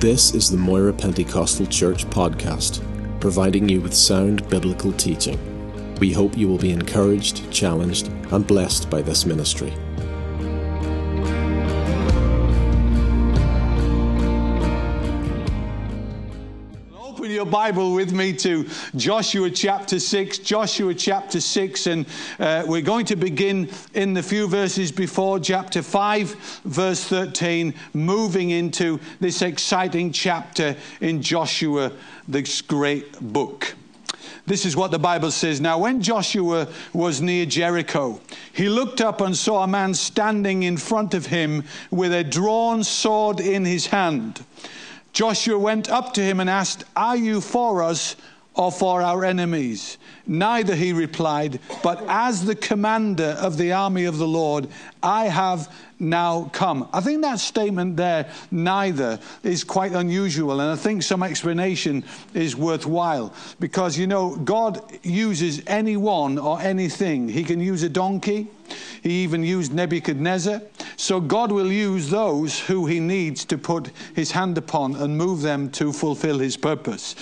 This is the Moira Pentecostal Church podcast, providing you with sound biblical teaching. We hope you will be encouraged, challenged, and blessed by this ministry. Bible with me to Joshua chapter 6. Joshua chapter 6, and uh, we're going to begin in the few verses before chapter 5, verse 13, moving into this exciting chapter in Joshua, this great book. This is what the Bible says. Now, when Joshua was near Jericho, he looked up and saw a man standing in front of him with a drawn sword in his hand. Joshua went up to him and asked, Are you for us or for our enemies? Neither, he replied, but as the commander of the army of the Lord, I have now come. I think that statement there, neither, is quite unusual, and I think some explanation is worthwhile because you know, God uses anyone or anything. He can use a donkey, He even used Nebuchadnezzar. So God will use those who He needs to put His hand upon and move them to fulfill His purpose.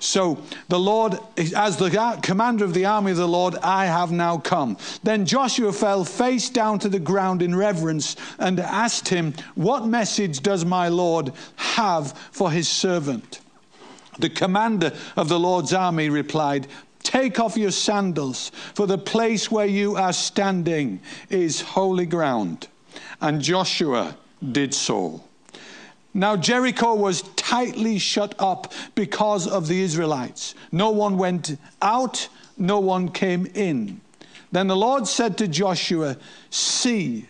So the Lord, as the commander of the army of the Lord, I have now come. Then Joshua fell face down to the ground in reverence and asked him, What message does my Lord have for his servant? The commander of the Lord's army replied, Take off your sandals, for the place where you are standing is holy ground. And Joshua did so. Now, Jericho was tightly shut up because of the Israelites. No one went out, no one came in. Then the Lord said to Joshua, See,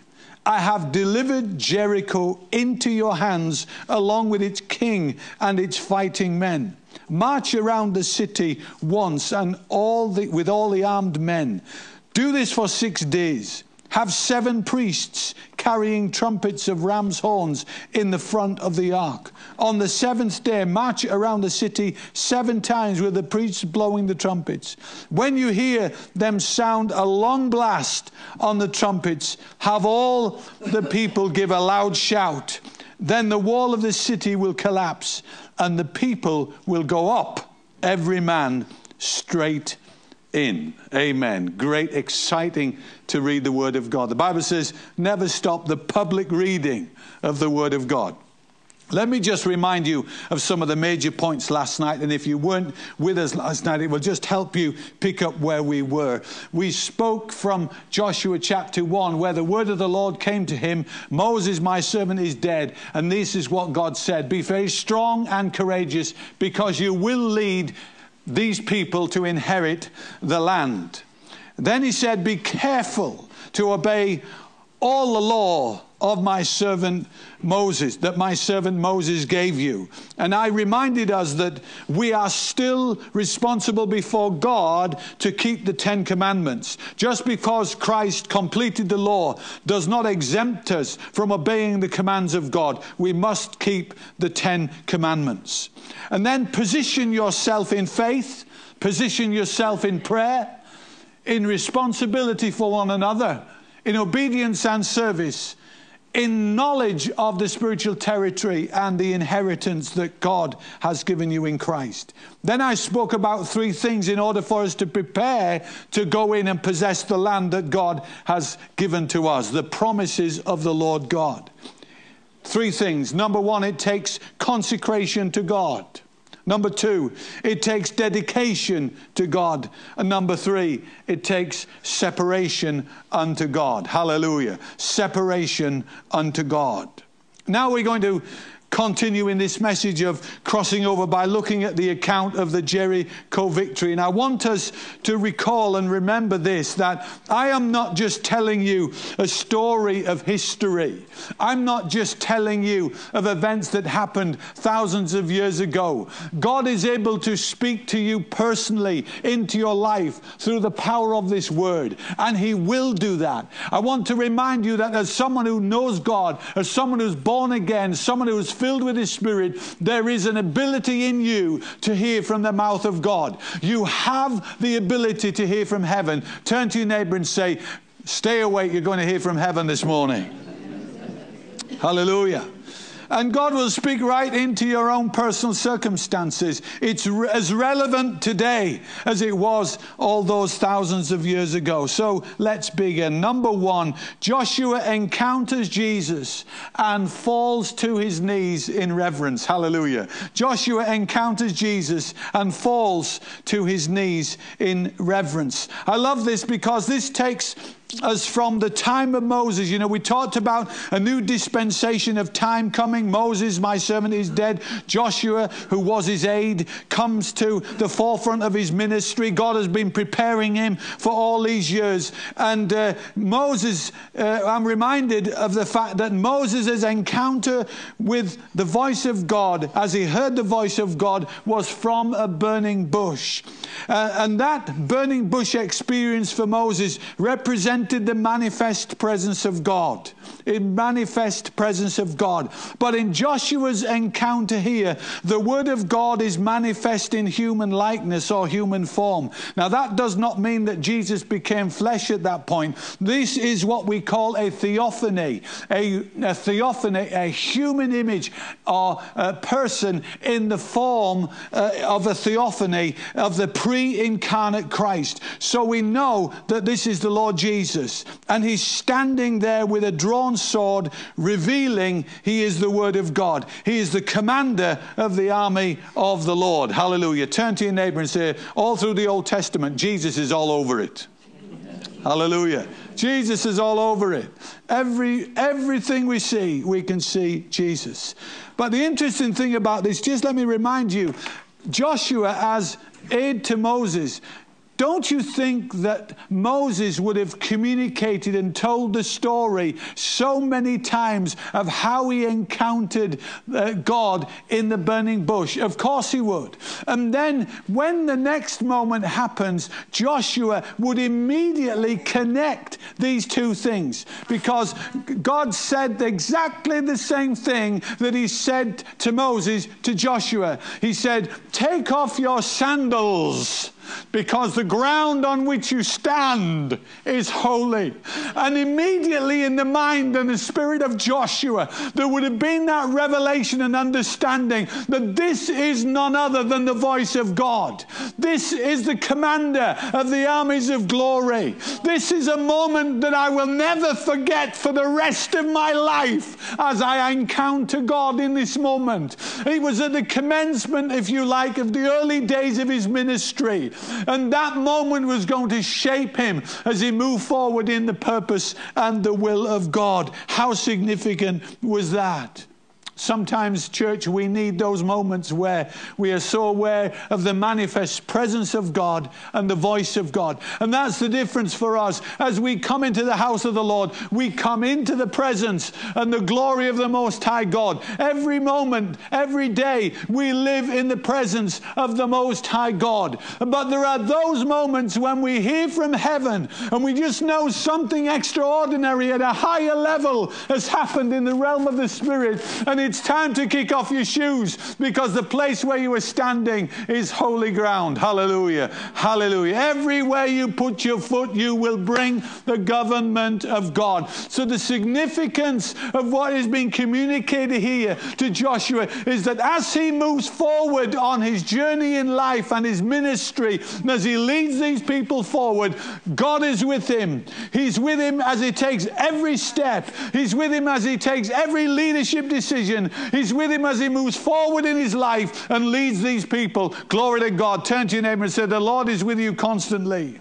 I have delivered Jericho into your hands, along with its king and its fighting men. March around the city once and all the, with all the armed men. Do this for six days. Have seven priests carrying trumpets of ram's horns in the front of the ark. On the seventh day, march around the city seven times with the priests blowing the trumpets. When you hear them sound a long blast on the trumpets, have all the people give a loud shout. Then the wall of the city will collapse, and the people will go up, every man straight in. Amen. Great, exciting to read the Word of God. The Bible says, never stop the public reading of the Word of God. Let me just remind you of some of the major points last night. And if you weren't with us last night, it will just help you pick up where we were. We spoke from Joshua chapter 1, where the word of the Lord came to him Moses, my servant, is dead. And this is what God said Be very strong and courageous, because you will lead these people to inherit the land. Then he said, Be careful to obey all the law of my servant Moses, that my servant Moses gave you. And I reminded us that we are still responsible before God to keep the Ten Commandments. Just because Christ completed the law does not exempt us from obeying the commands of God. We must keep the Ten Commandments. And then position yourself in faith, position yourself in prayer, in responsibility for one another, in obedience and service, in knowledge of the spiritual territory and the inheritance that God has given you in Christ. Then I spoke about three things in order for us to prepare to go in and possess the land that God has given to us, the promises of the Lord God. Three things. Number one, it takes consecration to God. Number two, it takes dedication to God. And number three, it takes separation unto God. Hallelujah. Separation unto God. Now we're going to continue in this message of crossing over by looking at the account of the Jericho victory. And I want us to recall and remember this that I am not just telling you a story of history, I'm not just telling you of events that happened thousands of years ago. God is able to speak to you personally into your life through the power of this word, and He will do that. I want to remind you that as someone who knows God, as someone who's born again, someone who is filled with His Spirit, there is an ability in you to hear from the mouth of God. You have the ability to hear from heaven. Turn to your neighbor and say, Stay awake, you're going to hear from heaven this morning. Hallelujah. And God will speak right into your own personal circumstances. It's re- as relevant today as it was all those thousands of years ago. So let's begin. Number one, Joshua encounters Jesus and falls to his knees in reverence. Hallelujah. Joshua encounters Jesus and falls to his knees in reverence. I love this because this takes as from the time of Moses. You know, we talked about a new dispensation of time coming. Moses, my servant, is dead. Joshua, who was his aide, comes to the forefront of his ministry. God has been preparing him for all these years. And uh, Moses, uh, I'm reminded of the fact that Moses' encounter with the voice of God, as he heard the voice of God, was from a burning bush. Uh, and that burning bush experience for Moses represents represented the manifest presence of God. In manifest presence of God. But in Joshua's encounter here, the word of God is manifest in human likeness or human form. Now, that does not mean that Jesus became flesh at that point. This is what we call a theophany, a, a theophany, a human image or a person in the form uh, of a theophany of the pre incarnate Christ. So we know that this is the Lord Jesus. Jesus. And he's standing there with a drawn sword, revealing he is the Word of God. He is the commander of the army of the Lord. Hallelujah. Turn to your neighbor and say, all through the Old Testament, Jesus is all over it. Hallelujah. Jesus is all over it. Every, everything we see, we can see Jesus. But the interesting thing about this, just let me remind you Joshua, as aid to Moses, don't you think that Moses would have communicated and told the story so many times of how he encountered uh, God in the burning bush? Of course he would. And then when the next moment happens, Joshua would immediately connect these two things because God said exactly the same thing that he said to Moses to Joshua. He said, Take off your sandals because the ground on which you stand is holy. And immediately in the mind and the spirit of Joshua, there would have been that revelation and understanding that this is none other than the voice of God. This is the commander of the armies of glory. This is a moment that I will never forget for the rest of my life as I encounter God in this moment. It was at the commencement, if you like, of the early days of his ministry. And that moment was going to shape him as he moved forward in the purpose and the will of God. How significant was that? Sometimes, church, we need those moments where we are so aware of the manifest presence of God and the voice of God. And that's the difference for us. As we come into the house of the Lord, we come into the presence and the glory of the Most High God. Every moment, every day, we live in the presence of the Most High God. But there are those moments when we hear from heaven and we just know something extraordinary at a higher level has happened in the realm of the Spirit. And it it's time to kick off your shoes because the place where you are standing is holy ground. Hallelujah. Hallelujah. Everywhere you put your foot, you will bring the government of God. So, the significance of what is being communicated here to Joshua is that as he moves forward on his journey in life and his ministry, and as he leads these people forward, God is with him. He's with him as he takes every step, he's with him as he takes every leadership decision. He's with him as he moves forward in his life and leads these people. Glory to God. Turn to your neighbor and say, The Lord is with you constantly.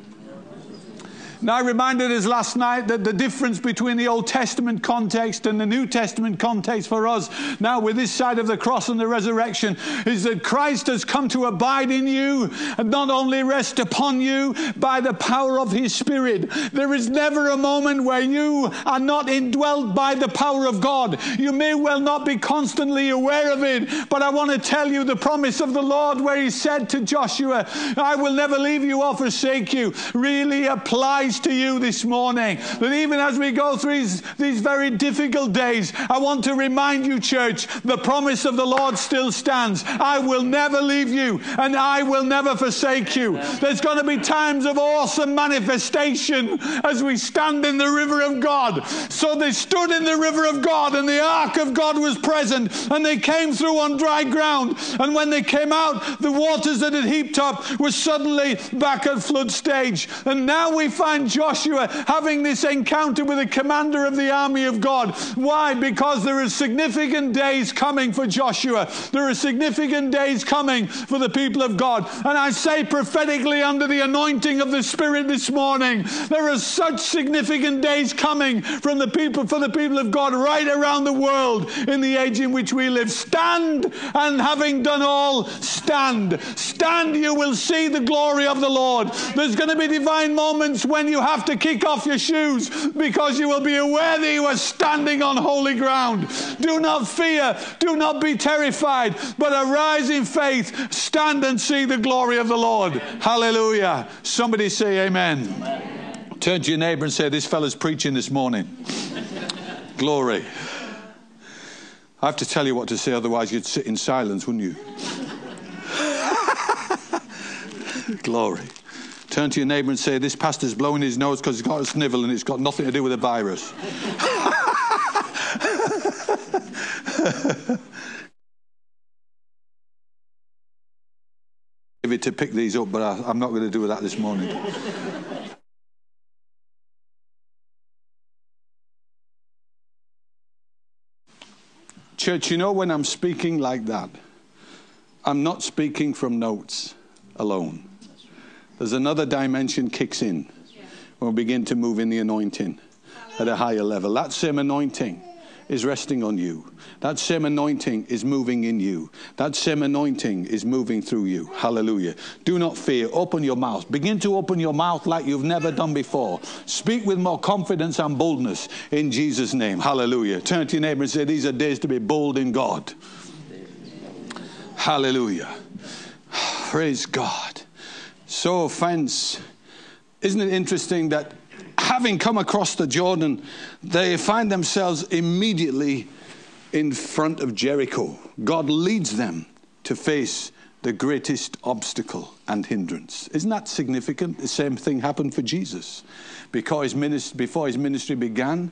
Now, I reminded us last night that the difference between the Old Testament context and the New Testament context for us now with this side of the cross and the resurrection is that Christ has come to abide in you and not only rest upon you by the power of his Spirit. There is never a moment where you are not indwelt by the power of God. You may well not be constantly aware of it, but I want to tell you the promise of the Lord where he said to Joshua, I will never leave you or forsake you, really applies to you this morning. That even as we go through these, these very difficult days, I want to remind you, church, the promise of the Lord still stands. I will never leave you and I will never forsake you. There's going to be times of awesome manifestation as we stand in the river of God. So they stood in the river of God and the ark of God was present and they came through on dry ground. And when they came out, the waters that had heaped up were suddenly back at flood stage. And now we find Joshua having this encounter with the commander of the army of God. Why? Because there are significant days coming for Joshua. There are significant days coming for the people of God. And I say prophetically under the anointing of the Spirit this morning, there are such significant days coming from the people for the people of God right around the world in the age in which we live. Stand and having done all, stand. Stand, you will see the glory of the Lord. There's going to be divine moments when you have to kick off your shoes because you will be aware that you are standing on holy ground. Do not fear, do not be terrified, but arise in faith, stand and see the glory of the Lord. Hallelujah. Somebody say amen. amen. Turn to your neighbor and say, This fellow's preaching this morning. glory. I have to tell you what to say, otherwise, you'd sit in silence, wouldn't you? Glory. Turn to your neighbour and say, This pastor's blowing his nose because he's got a snivel and it's got nothing to do with the virus. To pick these up, but I, I'm not going to do that this morning. Church, you know, when I'm speaking like that, I'm not speaking from notes alone. There's another dimension kicks in when we begin to move in the anointing at a higher level. That same anointing is resting on you. That same anointing is moving in you. That same anointing is moving through you. Hallelujah. Do not fear. Open your mouth. Begin to open your mouth like you've never done before. Speak with more confidence and boldness in Jesus' name. Hallelujah. Turn to your neighbor and say, These are days to be bold in God. Hallelujah. Praise God. So, friends, isn't it interesting that having come across the Jordan, they find themselves immediately in front of Jericho. God leads them to face the greatest obstacle and hindrance. Isn't that significant? The same thing happened for Jesus. Because before his ministry began,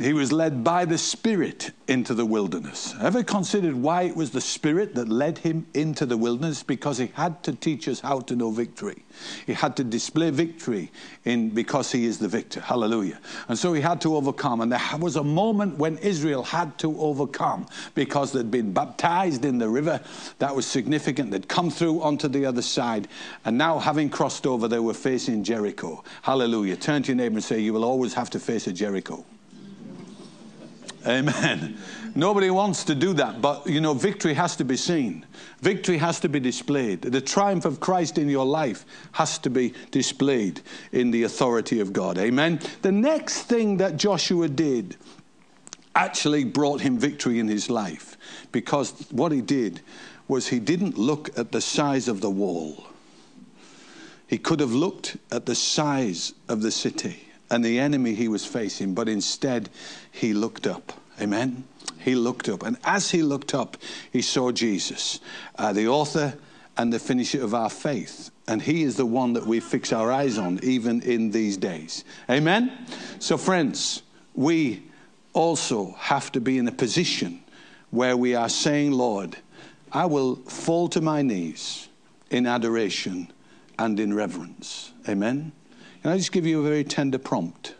he was led by the Spirit into the wilderness. Ever considered why it was the Spirit that led him into the wilderness? Because he had to teach us how to know victory. He had to display victory in because he is the victor. Hallelujah. And so he had to overcome. And there was a moment when Israel had to overcome because they'd been baptized in the river. That was significant. They'd come through onto the other side. And now, having crossed over, they were facing Jericho. Hallelujah. Turn to your neighbor and say, You will always have to face a Jericho. Amen. Nobody wants to do that, but you know, victory has to be seen. Victory has to be displayed. The triumph of Christ in your life has to be displayed in the authority of God. Amen. The next thing that Joshua did actually brought him victory in his life because what he did was he didn't look at the size of the wall. He could have looked at the size of the city and the enemy he was facing, but instead he looked up. Amen. He looked up. And as he looked up, he saw Jesus, uh, the author and the finisher of our faith. And he is the one that we fix our eyes on, even in these days. Amen. So, friends, we also have to be in a position where we are saying, Lord, I will fall to my knees in adoration and in reverence. Amen. Can I just give you a very tender prompt?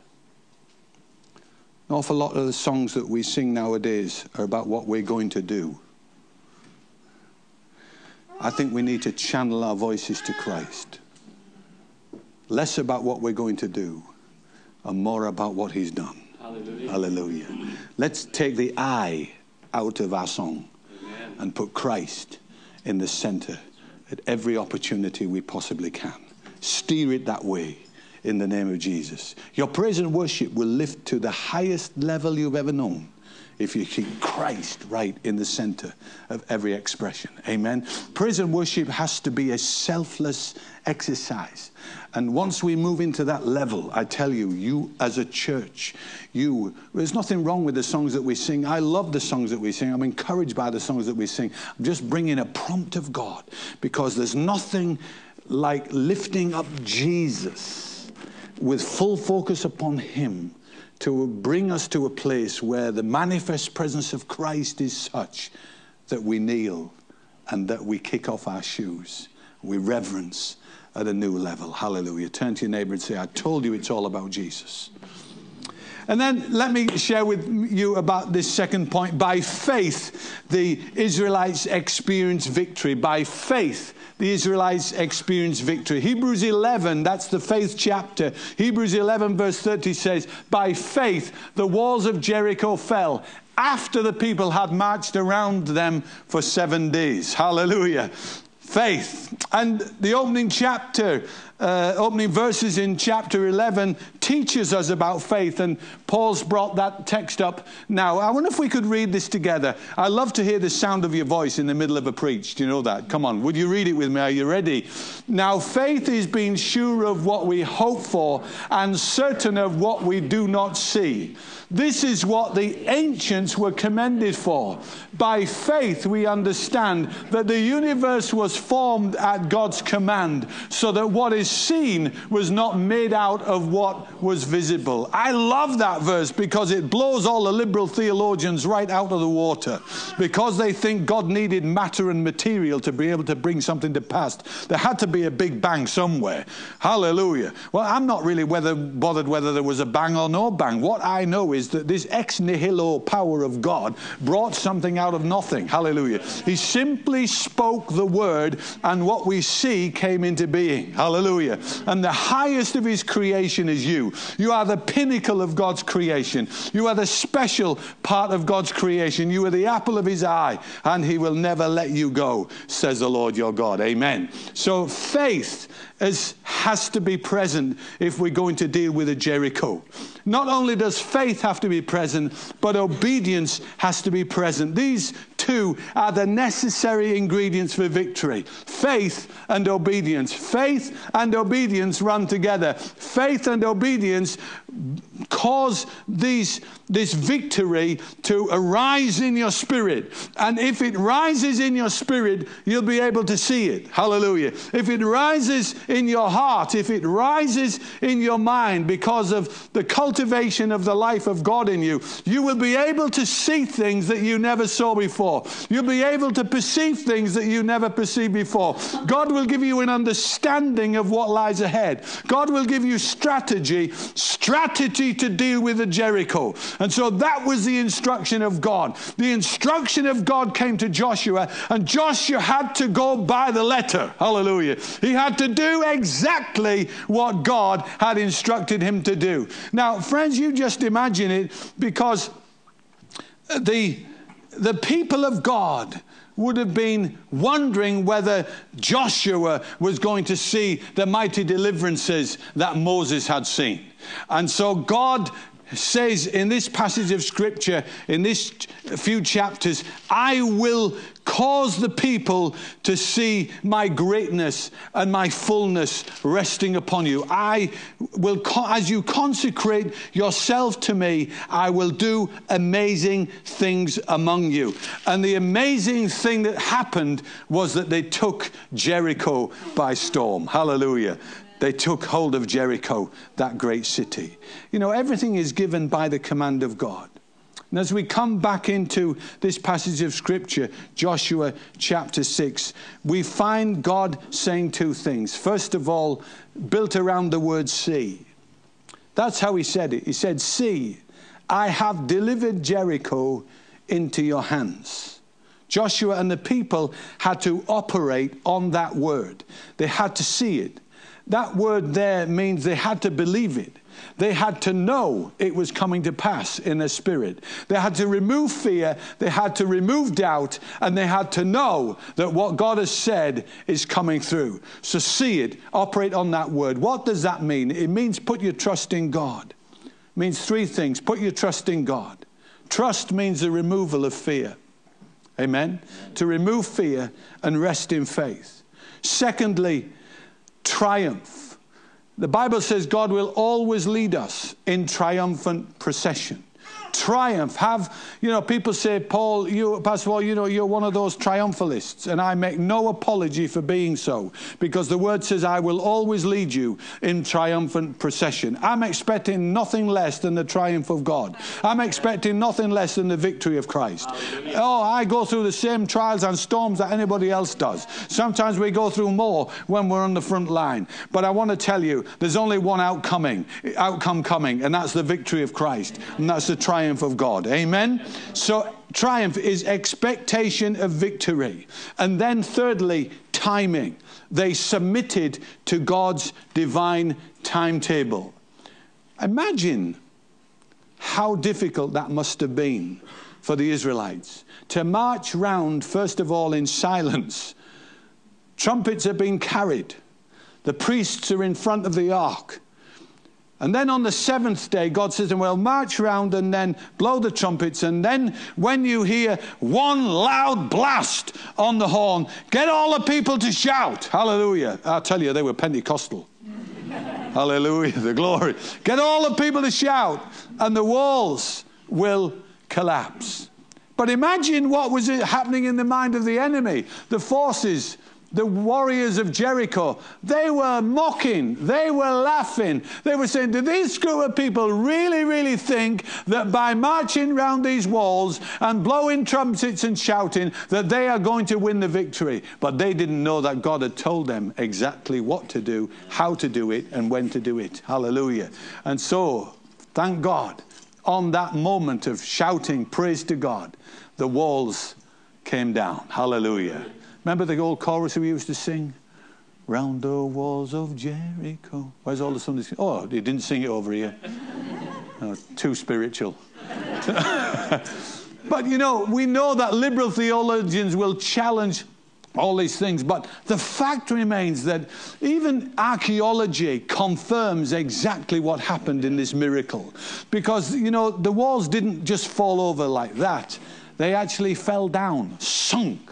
An awful lot of the songs that we sing nowadays are about what we're going to do. I think we need to channel our voices to Christ. Less about what we're going to do and more about what He's done. Hallelujah. Hallelujah. Let's take the I out of our song Amen. and put Christ in the center at every opportunity we possibly can. Steer it that way in the name of Jesus. Your praise and worship will lift to the highest level you've ever known if you keep Christ right in the center of every expression. Amen. Praise and worship has to be a selfless exercise. And once we move into that level, I tell you, you as a church, you, there's nothing wrong with the songs that we sing. I love the songs that we sing. I'm encouraged by the songs that we sing. I'm just bringing a prompt of God because there's nothing like lifting up Jesus with full focus upon Him to bring us to a place where the manifest presence of Christ is such that we kneel and that we kick off our shoes. We reverence at a new level. Hallelujah. Turn to your neighbor and say, I told you it's all about Jesus. And then let me share with you about this second point. By faith, the Israelites experienced victory. By faith, the Israelites experienced victory. Hebrews 11, that's the faith chapter. Hebrews 11, verse 30 says, By faith, the walls of Jericho fell after the people had marched around them for seven days. Hallelujah faith. And the opening chapter, uh, opening verses in chapter 11 teaches us about faith. And Paul's brought that text up now. I wonder if we could read this together. I love to hear the sound of your voice in the middle of a preach. Do you know that? Come on, would you read it with me? Are you ready? Now, faith is being sure of what we hope for and certain of what we do not see. This is what the ancients were commended for. By faith, we understand that the universe was formed at God's command, so that what is seen was not made out of what was visible. I love that verse because it blows all the liberal theologians right out of the water because they think God needed matter and material to be able to bring something to pass. There had to be a big bang somewhere. Hallelujah. Well, I'm not really whether, bothered whether there was a bang or no bang. What I know is that this ex nihilo power of God brought something out of nothing. Hallelujah. He simply spoke the word, and what we see came into being. Hallelujah. And the highest of his creation is you. You are the pinnacle of God's creation. You are the special part of God's creation. You are the apple of his eye, and he will never let you go, says the Lord your God. Amen. So faith is, has to be present if we're going to deal with a Jericho. Not only does faith have to be present, but obedience has to be present. These two are the necessary ingredients for victory faith and obedience. Faith and obedience run together. Faith and obedience cause these, this victory to arise in your spirit. And if it rises in your spirit, you'll be able to see it. Hallelujah. If it rises in your heart, if it rises in your mind because of the cultivation of the life of God in you, you will be able to see things that you never saw before You'll be able to perceive things that you never perceived before. God will give you an understanding of what lies ahead. God will give you strategy, strategy to deal with the Jericho. And so that was the instruction of God. The instruction of God came to Joshua, and Joshua had to go by the letter. Hallelujah. He had to do exactly what God had instructed him to do. Now, friends, you just imagine it because the the people of God would have been wondering whether Joshua was going to see the mighty deliverances that Moses had seen. And so God says in this passage of scripture, in this few chapters, I will cause the people to see my greatness and my fullness resting upon you. I will, as you consecrate yourself to me, I will do amazing things among you. And the amazing thing that happened was that they took Jericho by storm. Hallelujah they took hold of Jericho, that great city. You know, everything is given by the command of God. And as we come back into this passage of Scripture, Joshua chapter 6, we find God saying two things. First of all, built around the word see. That's how he said it. He said, See, I have delivered Jericho into your hands. Joshua and the people had to operate on that word, they had to see it. That word there means they had to believe it. They had to know it was coming to pass in their spirit. They had to remove fear, they had to remove doubt, and they had to know that what God has said is coming through. So see it, operate on that word. What does that mean? It means put your trust in God. It means three things. Put your trust in God. Trust means the removal of fear. Amen? To remove fear and rest in faith. Secondly, triumph. The Bible says God will always lead us in triumphant procession triumph. Have, you know, people say, Paul, you, Pastor Paul, you know, you're one of those triumphalists. And I make no apology for being so because the word says, I will always lead you in triumphant procession. I'm expecting nothing less than the triumph of God. I'm expecting nothing less than the victory of Christ. Oh, I go through the same trials and storms that anybody else does. Sometimes we go through more when we're on the front line. But I want to tell you, there's only one outcoming, outcome coming, and that's the victory of Christ. And that's the triumph triumph of God. Amen? So, triumph is expectation of victory. And then, thirdly, timing. They submitted to God's divine timetable. Imagine how difficult that must have been for the Israelites to march round, first of all, in silence. Trumpets are being carried, the priests are in front of the ark. And then on the seventh day, God says, and we'll march round and then blow the trumpets. And then when you hear one loud blast on the horn, get all the people to shout. Hallelujah. I'll tell you, they were Pentecostal. Hallelujah, the glory. Get all the people to shout, and the walls will collapse. But imagine what was happening in the mind of the enemy. The forces the warriors of Jericho, they were mocking, they were laughing. They were saying, Do these group of people really, really think that by marching round these walls and blowing trumpets and shouting, that they are going to win the victory? But they didn't know that God had told them exactly what to do, how to do it, and when to do it. Hallelujah. And so, thank God, on that moment of shouting praise to God, the walls came down. Hallelujah. Remember the old chorus we used to sing? Round the walls of Jericho. Where's all the Sundays? Oh, he didn't sing it over here. Oh, too spiritual. but you know, we know that liberal theologians will challenge all these things. But the fact remains that even archaeology confirms exactly what happened in this miracle. Because, you know, the walls didn't just fall over like that, they actually fell down, sunk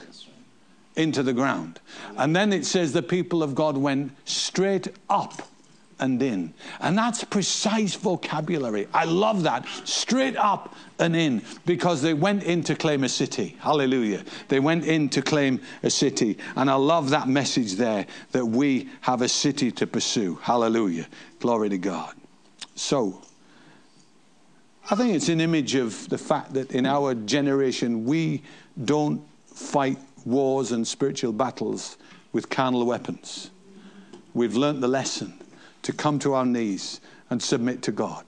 into the ground. And then it says the people of God went straight up and in. And that's precise vocabulary. I love that. Straight up and in because they went in to claim a city. Hallelujah. They went in to claim a city. And I love that message there that we have a city to pursue. Hallelujah. Glory to God. So, I think it's an image of the fact that in our generation we don't fight wars and spiritual battles with carnal weapons. We've learnt the lesson to come to our knees and submit to God.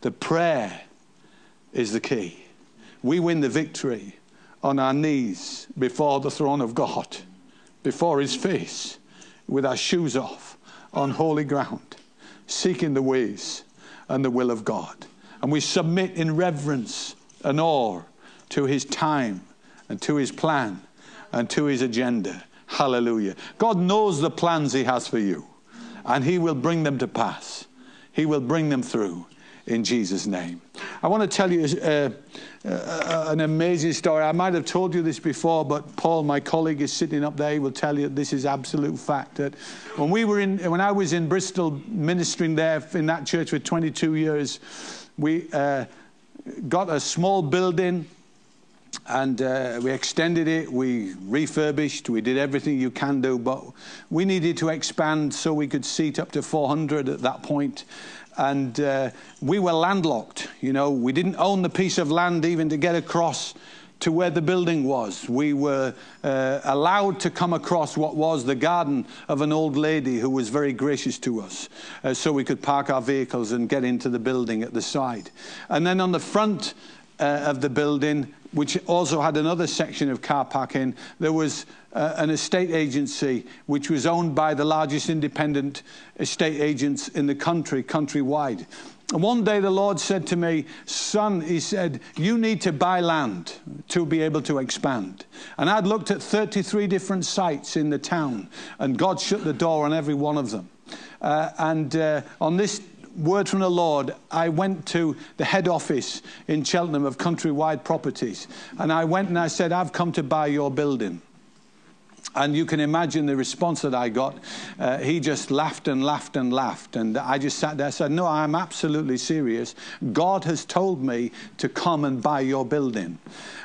The prayer is the key. We win the victory on our knees before the throne of God, before His face, with our shoes off on holy ground, seeking the ways and the will of God. And we submit in reverence and awe to His time and to His plan and to his agenda. Hallelujah. God knows the plans he has for you, and he will bring them to pass. He will bring them through in Jesus' name. I want to tell you uh, uh, an amazing story. I might have told you this before, but Paul, my colleague, is sitting up there. He will tell you this is absolute fact. That when we were in, when I was in Bristol ministering there in that church for 22 years, we uh, got a small building and uh, we extended it, we refurbished, we did everything you can do, but we needed to expand so we could seat up to 400 at that point. And uh, we were landlocked, you know, we didn't own the piece of land even to get across to where the building was. We were uh, allowed to come across what was the garden of an old lady who was very gracious to us, uh, so we could park our vehicles and get into the building at the side. And then on the front uh, of the building, which also had another section of car parking. There was uh, an estate agency which was owned by the largest independent estate agents in the country, countrywide. And one day the Lord said to me, Son, He said, you need to buy land to be able to expand. And I'd looked at 33 different sites in the town, and God shut the door on every one of them. Uh, and uh, on this word from the Lord, I went to the head office in Cheltenham of Countrywide Properties. And I went and I said, I've come to buy your building. And you can imagine the response that I got. Uh, he just laughed and laughed and laughed. And I just sat there and said, No, I'm absolutely serious. God has told me to come and buy your building.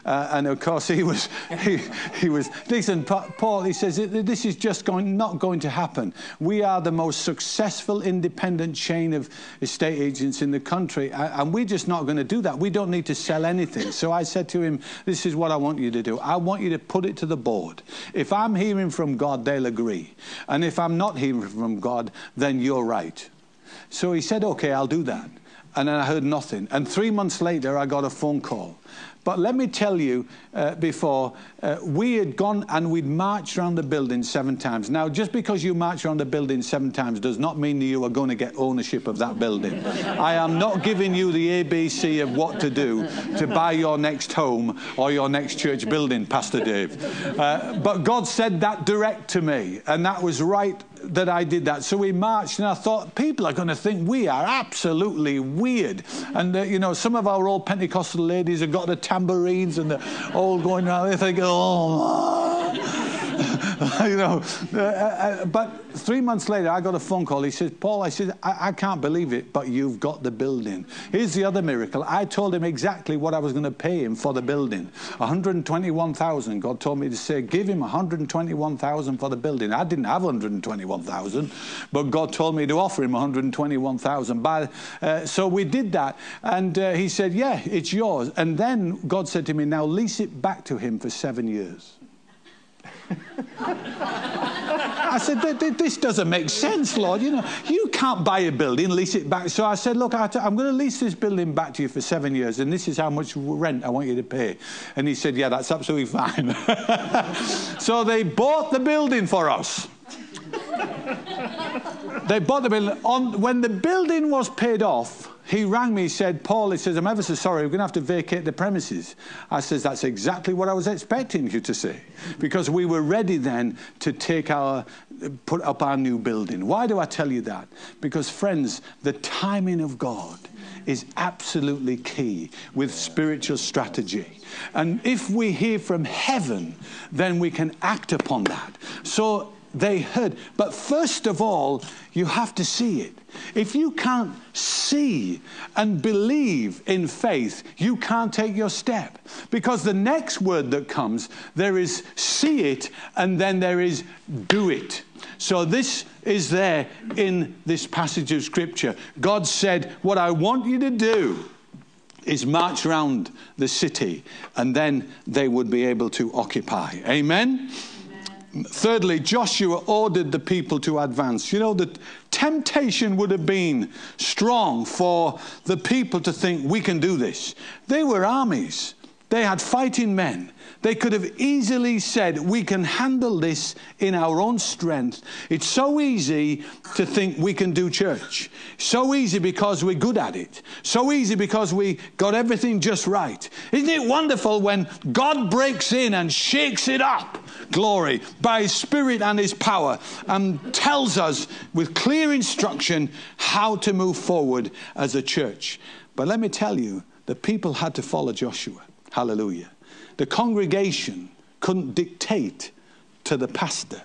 Uh, and of course, he was, he, he was, listen, Paul, he says, this is just going, not going to happen. We are the most successful independent chain of estate agents in the country, and we're just not going to do that. We don't need to sell anything. So I said to him, This is what I want you to do. I want you to put it to the board. If I'm hearing from God, they'll agree. And if I'm not hearing from God, then you're right. So he said, Okay, I'll do that. And then I heard nothing. And three months later, I got a phone call. But let me tell you uh, before, uh, we had gone and we'd marched around the building seven times. Now, just because you march around the building seven times does not mean that you are going to get ownership of that building. I am not giving you the ABC of what to do to buy your next home or your next church building, Pastor Dave. Uh, but God said that direct to me, and that was right that I did that. So we marched, and I thought people are going to think we are absolutely weird. And uh, you know, some of our old Pentecostal ladies have got the tambourines and they're all going around. They think, oh. you know. Uh, uh, but three months later, I got a phone call. He says, Paul, I said, I, I, can't believe it, but you've got the building. Here's the other miracle. I told him exactly what I was going to pay him for the building. 121,000. God told me to say, give him 121,000 for the building. I didn't have 121,000, but God told me to offer him 121,000. Uh, so we did that. And uh, he said, yeah, it's yours. And then God said to me, now lease it back to him for seven years. I said, this doesn't make sense, Lord. You know, you can't buy a building, lease it back. So I said, look, I'm going to lease this building back to you for seven years, and this is how much rent I want you to pay. And he said, yeah, that's absolutely fine. so they bought the building for us. they bought the building. On, when the building was paid off, he rang me, he said, Paul, he says, I'm ever so sorry, we're going to have to vacate the premises. I says, that's exactly what I was expecting you to say. Because we were ready then to take our, put up our new building. Why do I tell you that? Because, friends, the timing of God is absolutely key with spiritual strategy. And if we hear from heaven, then we can act upon that. So they heard. But first of all, you have to see it. If you can't see and believe in faith, you can't take your step. Because the next word that comes, there is see it and then there is do it. So this is there in this passage of scripture. God said, What I want you to do is march around the city and then they would be able to occupy. Amen? Thirdly, Joshua ordered the people to advance. You know, the temptation would have been strong for the people to think, we can do this. They were armies, they had fighting men. They could have easily said, We can handle this in our own strength. It's so easy to think we can do church. So easy because we're good at it. So easy because we got everything just right. Isn't it wonderful when God breaks in and shakes it up? Glory by His Spirit and His power and tells us with clear instruction how to move forward as a church. But let me tell you, the people had to follow Joshua. Hallelujah. The congregation couldn't dictate to the pastor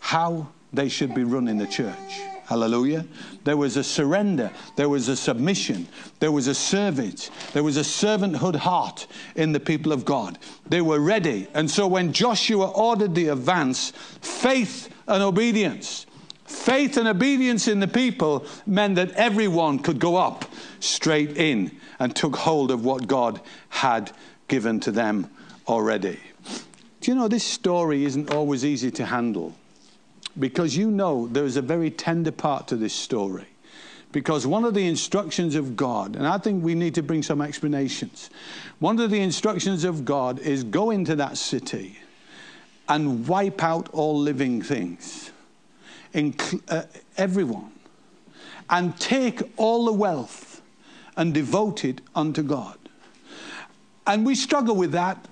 how they should be running the church. Hallelujah. There was a surrender. There was a submission. There was a service. There was a servanthood heart in the people of God. They were ready. And so when Joshua ordered the advance, faith and obedience, faith and obedience in the people meant that everyone could go up straight in and took hold of what God had given to them already. Do you know this story isn't always easy to handle? Because you know there's a very tender part to this story. Because one of the instructions of God, and I think we need to bring some explanations, one of the instructions of God is go into that city and wipe out all living things, inc- uh, everyone, and take all the wealth and devote it unto God. And we struggle with that.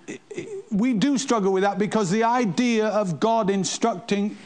We do struggle with that because the idea of God instructing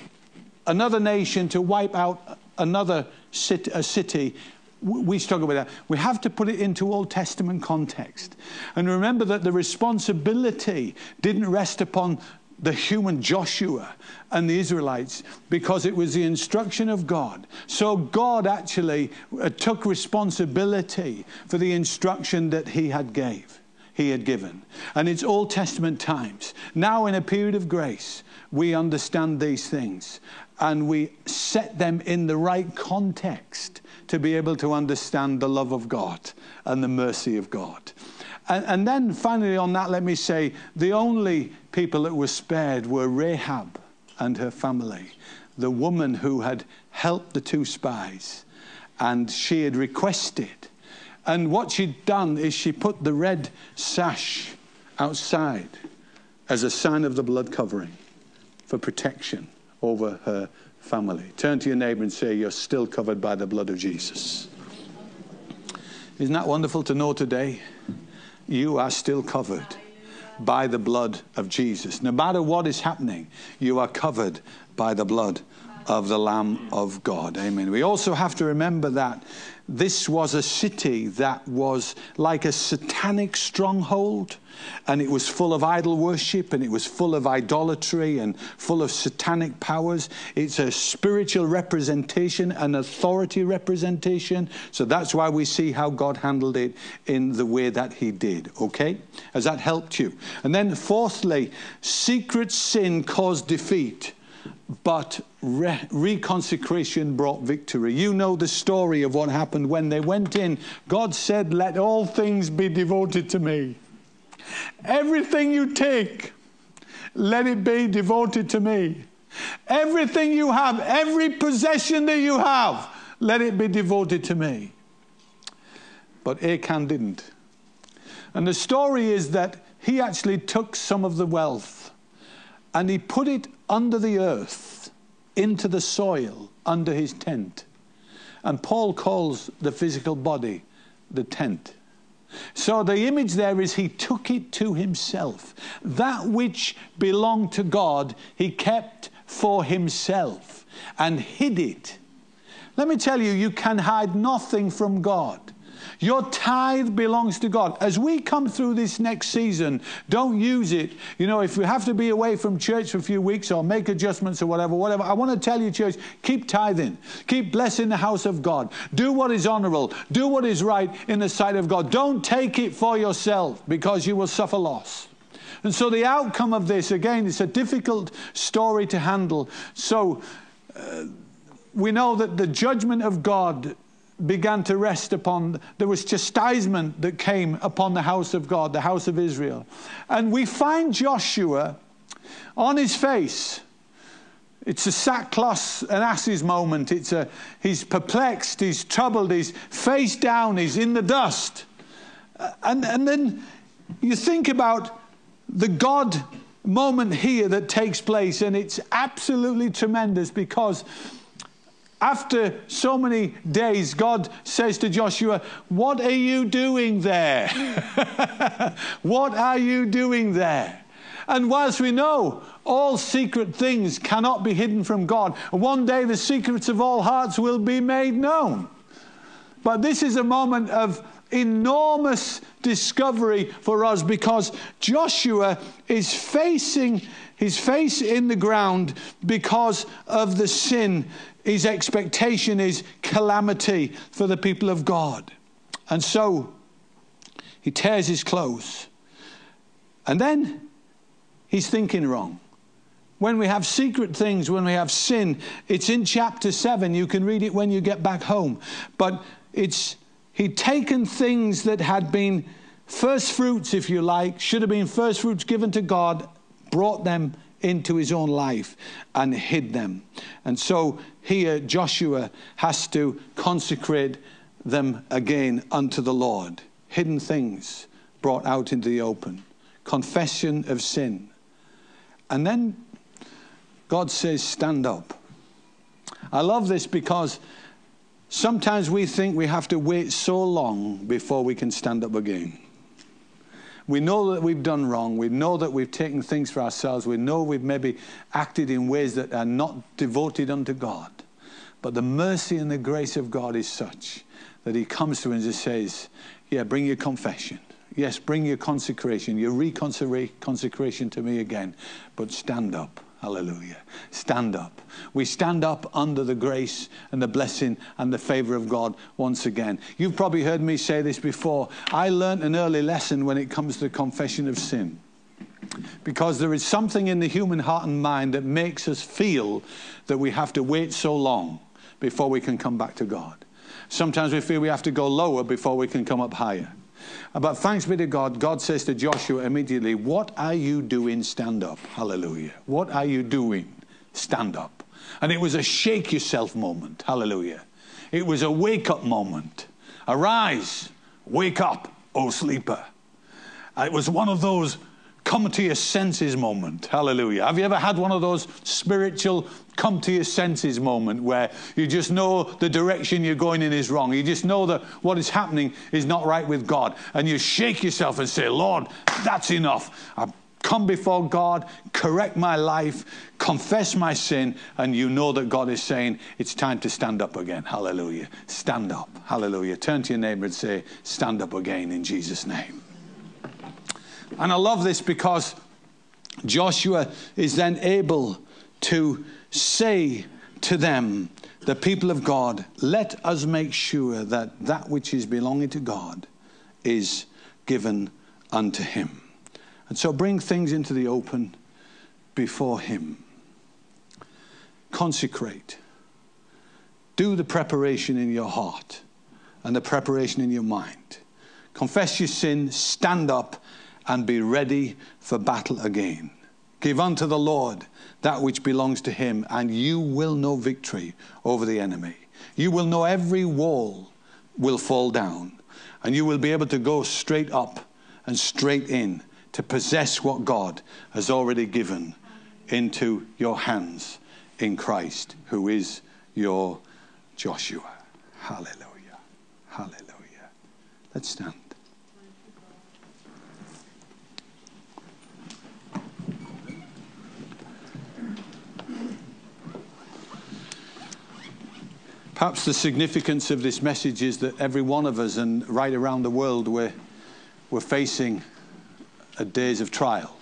another nation to wipe out another city, a city we struggle with that. We have to put it into Old Testament context. And remember that the responsibility didn't rest upon the human Joshua and the Israelites because it was the instruction of God. So God actually uh, took responsibility for the instruction that he had gave he had given. And it's Old Testament times. Now in a period of grace, we understand these things and we set them in the right context to be able to understand the love of God and the mercy of God. And, and then finally, on that, let me say the only people that were spared were Rahab and her family, the woman who had helped the two spies, and she had requested. And what she'd done is she put the red sash outside as a sign of the blood covering for protection over her family. Turn to your neighbor and say, You're still covered by the blood of Jesus. Isn't that wonderful to know today? You are still covered by the blood of Jesus. No matter what is happening, you are covered by the blood of the Lamb of God. Amen. We also have to remember that this was a city that was like a satanic stronghold, and it was full of idol worship, and it was full of idolatry, and full of satanic powers. It's a spiritual representation, an authority representation. So that's why we see how God handled it in the way that He did. Okay? Has that helped you? And then, fourthly, secret sin caused defeat but re- reconsecration brought victory. You know the story of what happened when they went in. God said, Let all things be devoted to me. Everything you take, let it be devoted to me. Everything you have, every possession that you have, let it be devoted to me. But Achan didn't. And the story is that he actually took some of the wealth and he put it under the earth, into the soil, under his tent. And Paul calls the physical body the tent. So the image there is he took it to himself. That which belonged to God, he kept for himself and hid it. Let me tell you, you can hide nothing from God. Your tithe belongs to God. As we come through this next season, don't use it. You know, if you have to be away from church for a few weeks or make adjustments or whatever, whatever, I want to tell you, church, keep tithing. Keep blessing the house of God. Do what is honorable. Do what is right in the sight of God. Don't take it for yourself because you will suffer loss. And so the outcome of this, again, it's a difficult story to handle. So uh, we know that the judgment of God began to rest upon, there was chastisement that came upon the house of God, the house of Israel. And we find Joshua on his face. It's a sackcloth and ashes moment. It's a, he's perplexed, he's troubled, he's face down, he's in the dust. Uh, and, and then you think about the God moment here that takes place, and it's absolutely tremendous because after so many days, God says to Joshua, What are you doing there? what are you doing there? And whilst we know all secret things cannot be hidden from God, one day the secrets of all hearts will be made known. But this is a moment of enormous discovery for us because Joshua is facing his face in the ground because of the sin his expectation is calamity for the people of God. And so he tears his clothes. And then he's thinking wrong. When we have secret things, when we have sin, it's in chapter 7. You can read it when you get back home. But it's he'd taken things that had been first fruits, if you like, should have been first fruits given to God, brought them into his own life and hid them. And so here Joshua has to consecrate them again unto the Lord. Hidden things brought out into the open, confession of sin. And then God says, Stand up. I love this because sometimes we think we have to wait so long before we can stand up again. We know that we've done wrong. We know that we've taken things for ourselves. We know we've maybe acted in ways that are not devoted unto God. But the mercy and the grace of God is such that he comes to us and just says, Yeah, bring your confession. Yes, bring your consecration, your reconsecration to me again, but stand up. Hallelujah. Stand up. We stand up under the grace and the blessing and the favor of God once again. You've probably heard me say this before. I learned an early lesson when it comes to the confession of sin. Because there is something in the human heart and mind that makes us feel that we have to wait so long before we can come back to God. Sometimes we feel we have to go lower before we can come up higher. But thanks be to God, God says to Joshua immediately, What are you doing? Stand up. Hallelujah. What are you doing? Stand up. And it was a shake yourself moment. Hallelujah. It was a wake up moment. Arise, wake up, O sleeper. It was one of those come to your senses moment. Hallelujah. Have you ever had one of those spiritual come to your senses moment where you just know the direction you're going in is wrong? You just know that what is happening is not right with God. And you shake yourself and say, Lord, that's enough. I've come before God, correct my life, confess my sin, and you know that God is saying, It's time to stand up again. Hallelujah. Stand up. Hallelujah. Turn to your neighbor and say, Stand up again in Jesus' name. And I love this because Joshua is then able to say to them, the people of God, let us make sure that that which is belonging to God is given unto him. And so bring things into the open before him. Consecrate. Do the preparation in your heart and the preparation in your mind. Confess your sin, stand up, and be ready for battle again. Give unto the Lord that which belongs to him, and you will know victory over the enemy. You will know every wall will fall down, and you will be able to go straight up and straight in to possess what God has already given into your hands in Christ, who is your Joshua. Hallelujah. Hallelujah. Let's stand. Perhaps the significance of this message is that every one of us and right around the world we're, we're facing days of trial,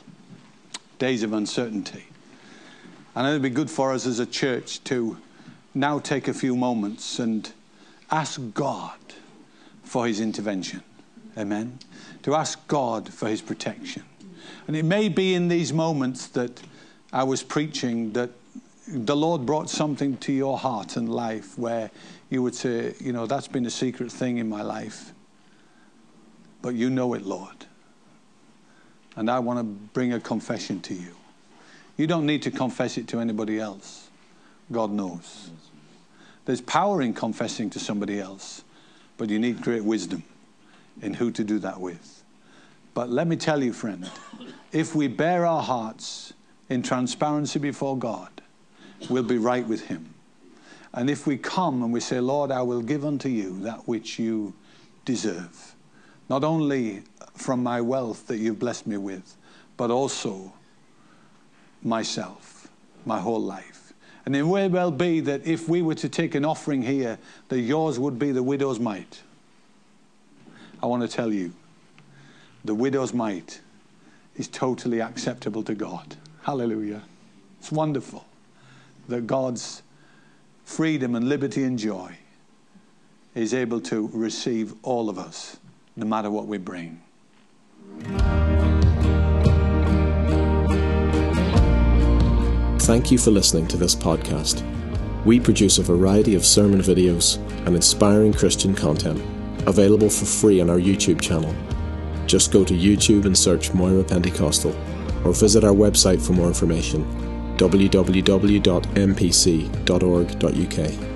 days of uncertainty. And it'd be good for us as a church to now take a few moments and ask God for his intervention. Amen. To ask God for his protection. And it may be in these moments that I was preaching that the Lord brought something to your heart and life where you would say, you know, that's been a secret thing in my life. But you know it, Lord. And I want to bring a confession to you. You don't need to confess it to anybody else. God knows. There's power in confessing to somebody else, but you need great wisdom in who to do that with. But let me tell you, friend, if we bare our hearts in transparency before God, we'll be right with Him. And if we come and we say, Lord, I will give unto you that which you deserve, not only from my wealth that you've blessed me with, but also myself, my whole life. And it may well be that if we were to take an offering here, that yours would be the widow's mite. I want to tell you, the widow's mite is totally acceptable to God. Hallelujah. It's wonderful that God's freedom and liberty and joy is able to receive all of us, no matter what we bring. Thank you for listening to this podcast. We produce a variety of sermon videos and inspiring Christian content available for free on our YouTube channel. Just go to YouTube and search Moira Pentecostal or visit our website for more information www.mpc.org.uk.